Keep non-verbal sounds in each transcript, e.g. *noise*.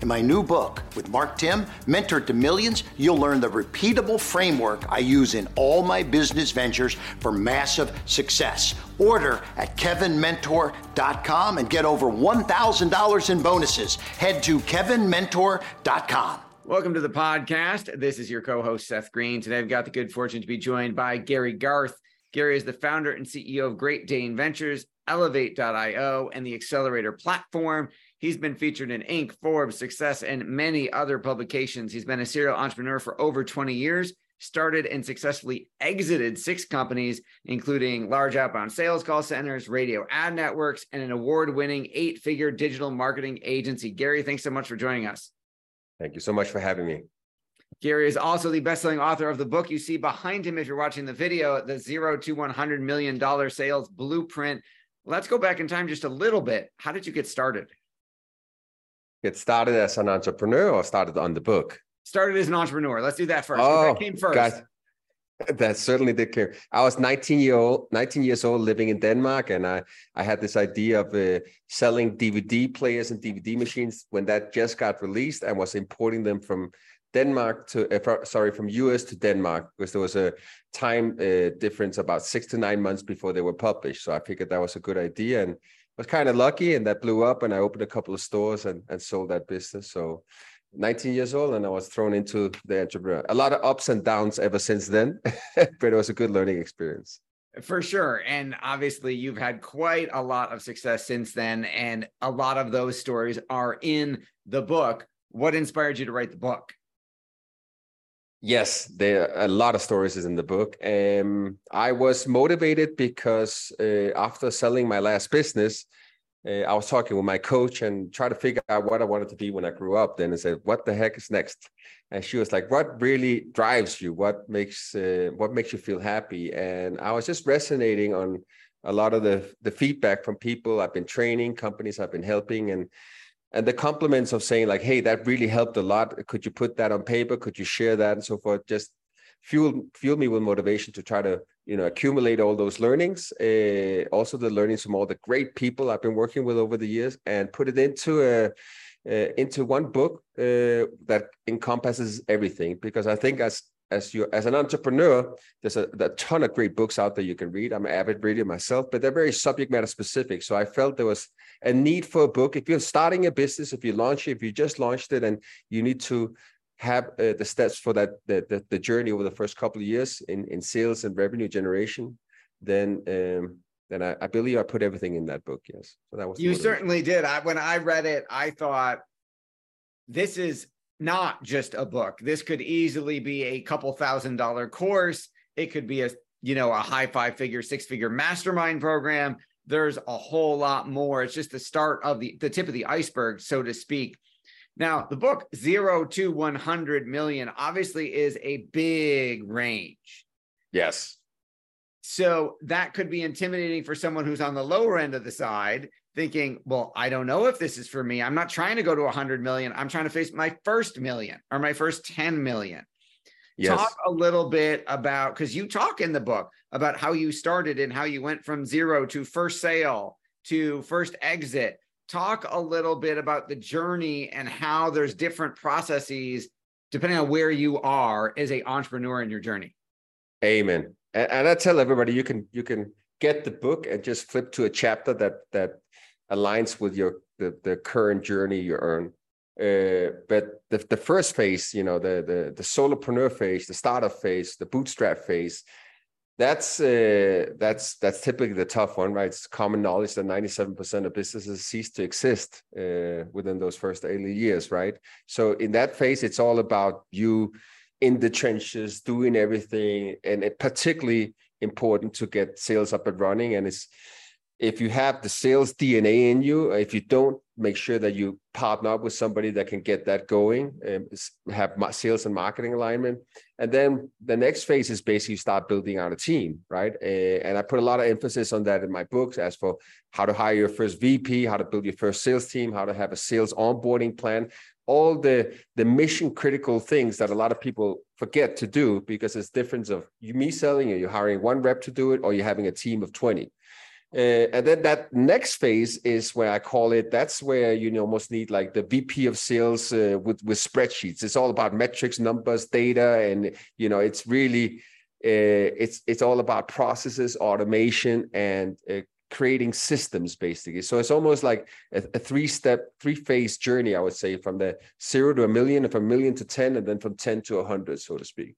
In my new book with Mark Timm, Mentor to Millions, you'll learn the repeatable framework I use in all my business ventures for massive success. Order at kevinmentor.com and get over $1,000 in bonuses. Head to kevinmentor.com. Welcome to the podcast. This is your co host, Seth Greene. Today, I've got the good fortune to be joined by Gary Garth. Gary is the founder and CEO of Great Dane Ventures, elev8.io, and the Accelerator platform. He's been featured in Inc., Forbes, Success, and many other publications. He's been a serial entrepreneur for over 20 years, started and successfully exited six companies, including large outbound sales call centers, radio ad networks, and an award winning eight figure digital marketing agency. Gary, thanks so much for joining us. Thank you so much for having me. Gary is also the best-selling author of the book you see behind him if you're watching the video, the zero to one hundred million dollar sales blueprint. Let's go back in time just a little bit. How did you get started? Get started as an entrepreneur or started on the book? Started as an entrepreneur. Let's do that first. Oh, that came first. God. *laughs* That certainly did care. I was 19 year old, 19 years old, living in Denmark, and I I had this idea of uh, selling DVD players and DVD machines when that just got released, and was importing them from Denmark to uh, sorry from US to Denmark because there was a time uh, difference about six to nine months before they were published. So I figured that was a good idea, and was kind of lucky and that blew up and I opened a couple of stores and, and sold that business. So 19 years old and I was thrown into the entrepreneur. A lot of ups and downs ever since then, *laughs* but it was a good learning experience. For sure. And obviously, you've had quite a lot of success since then. And a lot of those stories are in the book. What inspired you to write the book? Yes, there are a lot of stories is in the book. Um, I was motivated because uh, after selling my last business, uh, I was talking with my coach and trying to figure out what I wanted to be when I grew up. Then I said, "What the heck is next?" And she was like, "What really drives you? What makes uh, what makes you feel happy?" And I was just resonating on a lot of the the feedback from people I've been training, companies I've been helping, and and the compliments of saying like hey that really helped a lot. Could you put that on paper? Could you share that? and so forth just fuel fuel me with motivation to try to you know accumulate all those learnings uh, also the learnings from all the great people i've been working with over the years and put it into a uh, into one book uh, that encompasses everything. Because i think as as you as an entrepreneur, there's a, a, ton of great books out there you can read. I'm an avid reader myself, but they're very subject matter specific. So I felt there was a need for a book. If you're starting a business, if you launch it, if you just launched it, and you need to have uh, the steps for that the, the, the journey over the first couple of years in in sales and revenue generation, then um, then I, I believe I put everything in that book. Yes, so that was you certainly did. I when I read it, I thought this is not just a book. This could easily be a couple thousand dollar course. It could be a, you know, a high five figure, six figure mastermind program. There's a whole lot more. It's just the start of the, the tip of the iceberg, so to speak. Now, the book zero to 100 million obviously is a big range. Yes. So that could be intimidating for someone who's on the lower end of the side thinking, well, I don't know if this is for me. I'm not trying to go to 100 million. I'm trying to face my first million or my first 10 million. Yes. Talk a little bit about because you talk in the book about how you started and how you went from zero to first sale to first exit. Talk a little bit about the journey and how there's different processes depending on where you are as a entrepreneur in your journey. Amen. And, and I tell everybody you can you can get the book and just flip to a chapter that that aligns with your the, the current journey you're on Uh, but the, the first phase, you know, the, the the solopreneur phase, the startup phase, the bootstrap phase, that's uh, that's that's typically the tough one, right? It's common knowledge that 97% of businesses cease to exist uh, within those first early years, right? So in that phase, it's all about you in the trenches doing everything, and it particularly important to get sales up and running. And it's if you have the sales DNA in you, if you don't make sure that you partner up with somebody that can get that going, and have sales and marketing alignment. And then the next phase is basically start building out a team, right? And I put a lot of emphasis on that in my books as for how to hire your first VP, how to build your first sales team, how to have a sales onboarding plan, all the, the mission critical things that a lot of people forget to do because it's difference of you me selling or you're hiring one rep to do it or you're having a team of 20 uh, and then that next phase is where I call it. That's where you almost need like the VP of sales uh, with with spreadsheets. It's all about metrics, numbers, data, and you know it's really uh, it's it's all about processes, automation, and uh, creating systems basically. So it's almost like a, a three step, three phase journey. I would say from the zero to a million, from a million to ten, and then from ten to a hundred, so to speak.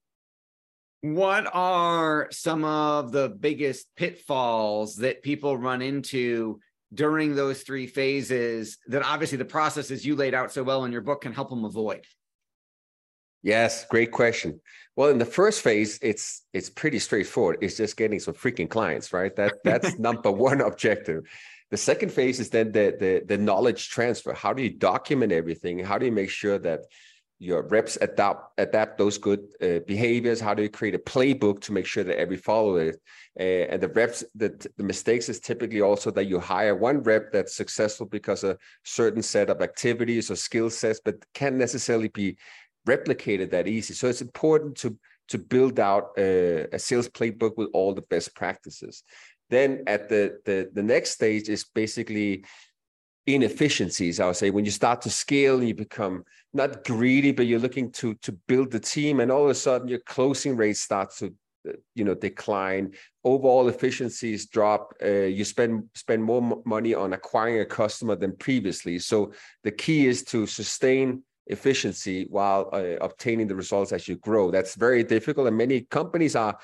What are some of the biggest pitfalls that people run into during those three phases that obviously the processes you laid out so well in your book can help them avoid? Yes, great question. Well, in the first phase, it's it's pretty straightforward. It's just getting some freaking clients, right? That that's *laughs* number one objective. The second phase is then the, the the knowledge transfer. How do you document everything? How do you make sure that your reps adapt adapt those good uh, behaviors how do you create a playbook to make sure that every follow it uh, and the reps that the mistakes is typically also that you hire one rep that's successful because a certain set of activities or skill sets but can't necessarily be replicated that easy. So it's important to to build out a, a sales playbook with all the best practices. Then at the the, the next stage is basically inefficiencies i would say when you start to scale you become not greedy but you're looking to to build the team and all of a sudden your closing rate starts to uh, you know decline. Overall efficiencies drop uh, you spend spend more money on acquiring a customer than previously. So the key is to sustain efficiency while uh, obtaining the results as you grow. That's very difficult and many companies are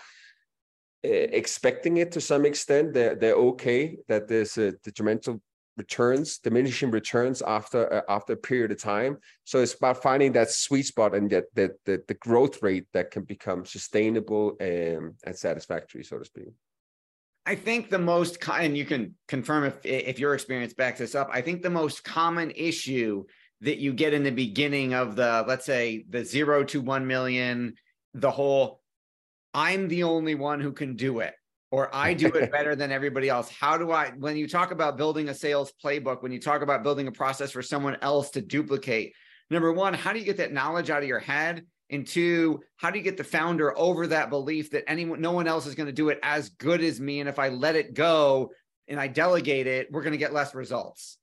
uh, expecting it to some extent. They're, they're okay that there's a detrimental returns, diminishing returns after uh, after a period of time. So it's about finding that sweet spot and that the, the, the growth rate that can become sustainable and, and satisfactory, so to speak. I think the most and you can confirm if if your experience backs this up. I think the most common issue that you get in the beginning of the let's say the zero to one million, the whole I'm the only one who can do it or I do it *laughs* better than everybody else. How do I, when you talk about building a sales playbook, when you talk about building a process for someone else to duplicate, number one, how do you get that knowledge out of your head? And two, how do you get the founder over that belief that anyone, no one else is going to do it as good as me? And if I let it go and I delegate it, we're going to get less results.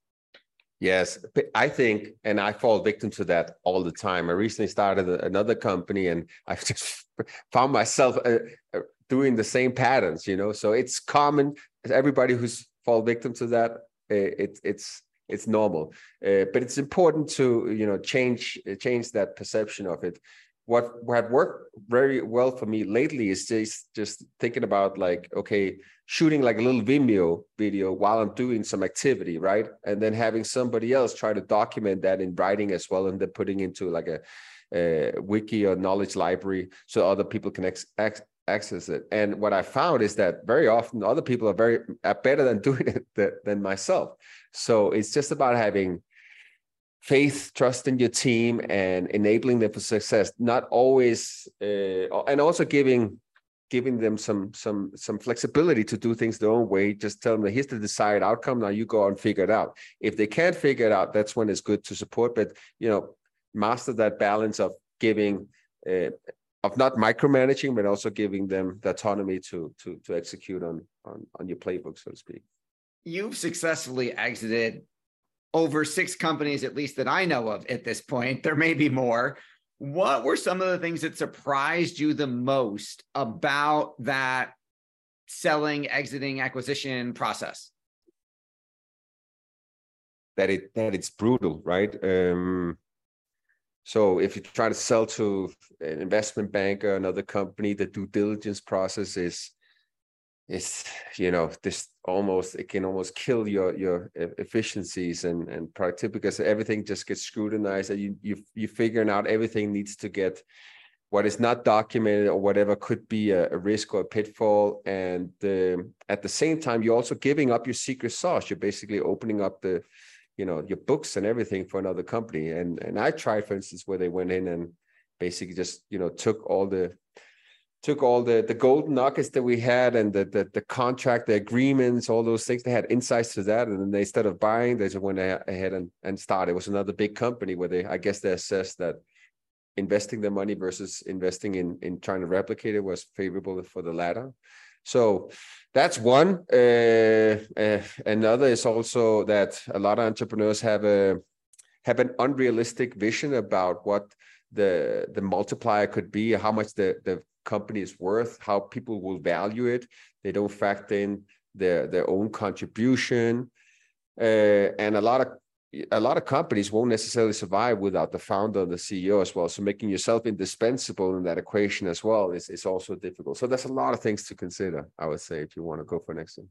Yes, I think, and I fall victim to that all the time. I recently started another company, and I've *laughs* just found myself uh, uh, doing the same patterns. You know, so it's common. Everybody who's fall victim to that, it, it's it's normal. Uh, but it's important to you know change change that perception of it. What what worked very well for me lately is just just thinking about like okay shooting like a little Vimeo video while I'm doing some activity, right? And then having somebody else try to document that in writing as well, and then putting into like a, a wiki or knowledge library so other people can ex- ex- access it. And what I found is that very often other people are very are better than *laughs* doing it than, than myself. So it's just about having faith, trust in your team, and enabling them for success. Not always, uh, and also giving giving them some some some flexibility to do things their own way just tell them that here's the desired outcome now you go and figure it out if they can't figure it out that's when it's good to support but you know master that balance of giving uh, of not micromanaging but also giving them the autonomy to to to execute on on on your playbook so to speak you've successfully exited over six companies at least that i know of at this point there may be more what were some of the things that surprised you the most about that selling, exiting, acquisition process? That it that it's brutal, right? Um, So if you try to sell to an investment banker, another company, the due diligence process is is you know this almost it can almost kill your your efficiencies and and productivity because everything just gets scrutinized and you you you figuring out everything needs to get what is not documented or whatever could be a, a risk or a pitfall. And at the same time you're also giving up your secret sauce. You're basically opening up the you know your books and everything for another company and and i tried for instance where they went in and basically just you know took all the took all the the golden nuggets that we had and the, the the contract, the agreements, all those things. They had insights to that, and then they instead of buying, they just went ahead and and started. It was another big company where they, I guess, they assessed that investing the money versus investing in in trying to replicate it was favorable for the latter. So that's one. Uh, uh, another is also that a lot of entrepreneurs have a have an unrealistic vision about what the the multiplier could be, how much the the company is worth, how people will value it. They don't factor in their their own contribution, uh, and a lot of a lot of companies won't necessarily survive without the founder and the CEO as well. So making yourself indispensable in that equation as well is, is also difficult. So there's a lot of things to consider, I would say, if you want to go for next one.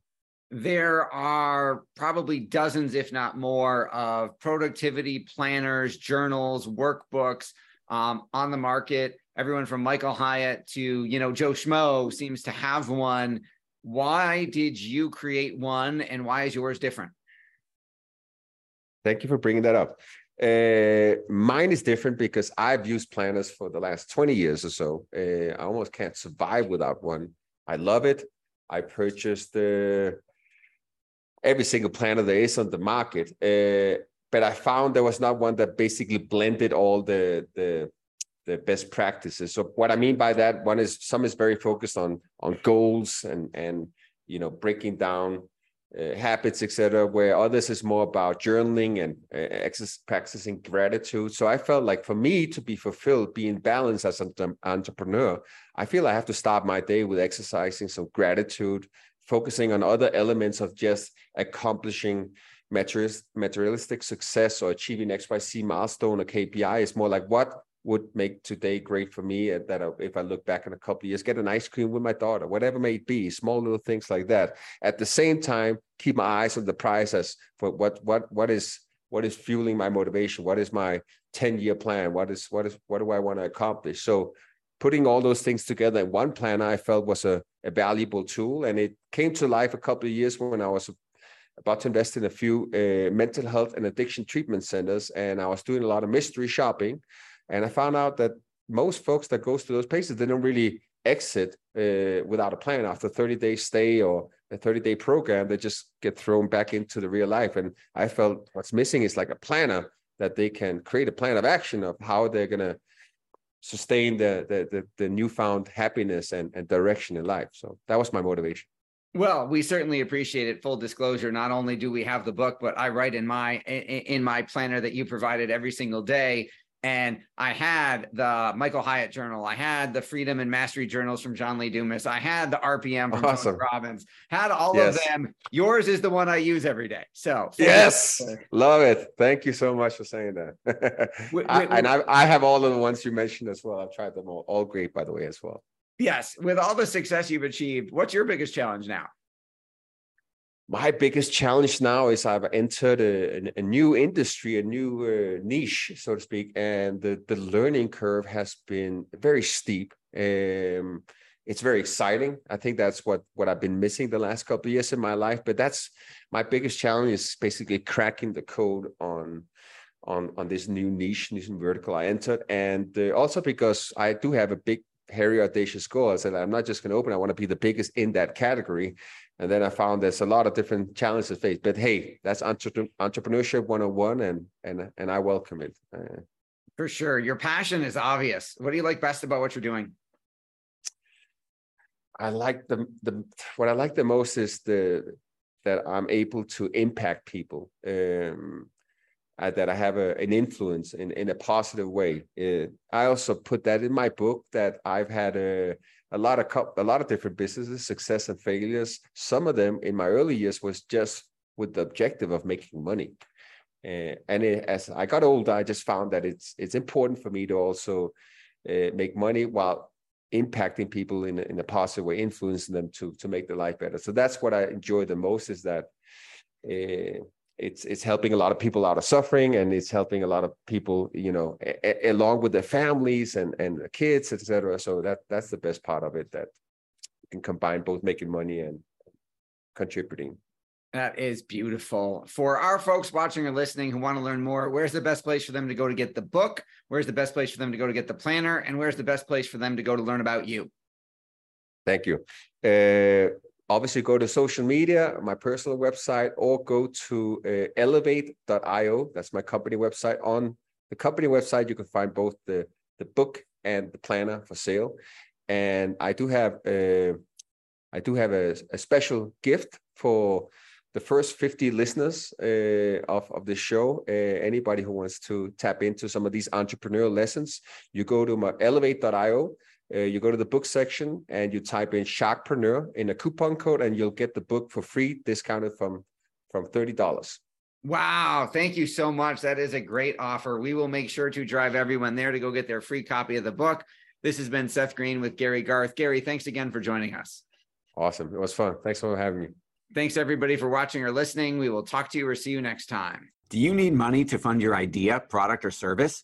There are probably dozens, if not more, of productivity planners, journals, workbooks um, on the market everyone from Michael Hyatt to, you know, Joe Schmo seems to have one. Why did you create one and why is yours different? Thank you for bringing that up. Uh, mine is different because I've used planners for the last 20 years or so. Uh, I almost can't survive without one. I love it. I purchased uh, every single planner there is on the market. Uh, but I found there was not one that basically blended all the, the the best practices. So what I mean by that, one is some is very focused on on goals and and you know breaking down uh, habits, etc. Where others is more about journaling and uh, practicing gratitude. So I felt like for me to be fulfilled, being balanced as an entrepreneur, I feel I have to start my day with exercising some gratitude, focusing on other elements of just accomplishing materialistic success or achieving XYZ milestone or KPI is more like what would make today great for me uh, that if I look back in a couple years, get an ice cream with my daughter, whatever may be, small little things like that. At the same time, keep my eyes on the prize as for what what what is what is fueling my motivation, what is my 10 year plan, what is what is what do I want to accomplish? So putting all those things together in one plan, I felt was a, a valuable tool. And it came to life a couple of years when I was about to invest in a few uh, mental health and addiction treatment centers. And I was doing a lot of mystery shopping. And I found out that most folks that goes to those places, they don't really exit uh, without a plan after 30 days stay or a 30 day program. They just get thrown back into the real life. And I felt what's missing is like a planner that they can create a plan of action of how they're going to sustain the, the, the, the newfound happiness and, and direction in life. So that was my motivation. Well, we certainly appreciate it. Full disclosure: not only do we have the book, but I write in my in my planner that you provided every single day and I had the Michael Hyatt journal. I had the Freedom and Mastery journals from John Lee Dumas. I had the RPM from awesome. Tony Robbins. Had all yes. of them. Yours is the one I use every day. So yes, love it. Thank you so much for saying that. *laughs* I, and I, I have all of the ones you mentioned as well. I've tried them all. All great, by the way, as well. Yes, with all the success you've achieved, what's your biggest challenge now? My biggest challenge now is I've entered a, a new industry, a new uh, niche, so to speak, and the, the learning curve has been very steep. Um, it's very exciting. I think that's what what I've been missing the last couple of years in my life. But that's my biggest challenge is basically cracking the code on on on this new niche, this new vertical I entered, and uh, also because I do have a big hairy audacious goal. I said I'm not just going to open. I want to be the biggest in that category. And then I found there's a lot of different challenges faced. But hey, that's entre- entrepreneurship 101, and and and I welcome it. Uh, For sure, your passion is obvious. What do you like best about what you're doing? I like the the what I like the most is the that I'm able to impact people. Um, uh, that I have a, an influence in, in a positive way. Uh, I also put that in my book that I've had a a lot of a lot of different businesses, success and failures. Some of them in my early years was just with the objective of making money. Uh, and it, as I got older, I just found that it's it's important for me to also uh, make money while impacting people in in a positive way, influencing them to to make their life better. So that's what I enjoy the most is that uh, it's it's helping a lot of people out of suffering, and it's helping a lot of people, you know, a, a, along with their families and and kids, etc. So that that's the best part of it that you can combine both making money and contributing. That is beautiful. For our folks watching or listening who want to learn more, where's the best place for them to go to get the book? Where's the best place for them to go to get the planner? And where's the best place for them to go to learn about you? Thank you. Uh, obviously, go to social media, my personal website, or go to uh, elev8.io. That's my company website. On the company website, you can find both the, the book and the planner for sale. And I do have a, uh, do have a, a special gift for the first 50 listeners uh, of, of this show, uh, anybody who wants to tap into some of these entrepreneurial lessons, you go to my elev8.io, uh, you go to the book section and you type in Sharkpreneur in a coupon code and you'll get the book for free, discounted from, from $30. Wow. Thank you so much. That is a great offer. We will make sure to drive everyone there to go get their free copy of the book. This has been Seth Greene with Gary Garth. Gary, thanks again for joining us. Awesome. It was fun. Thanks for having me. Thanks everybody for watching or listening. We will talk to you or see you next time. Do you need money to fund your idea, product, or service?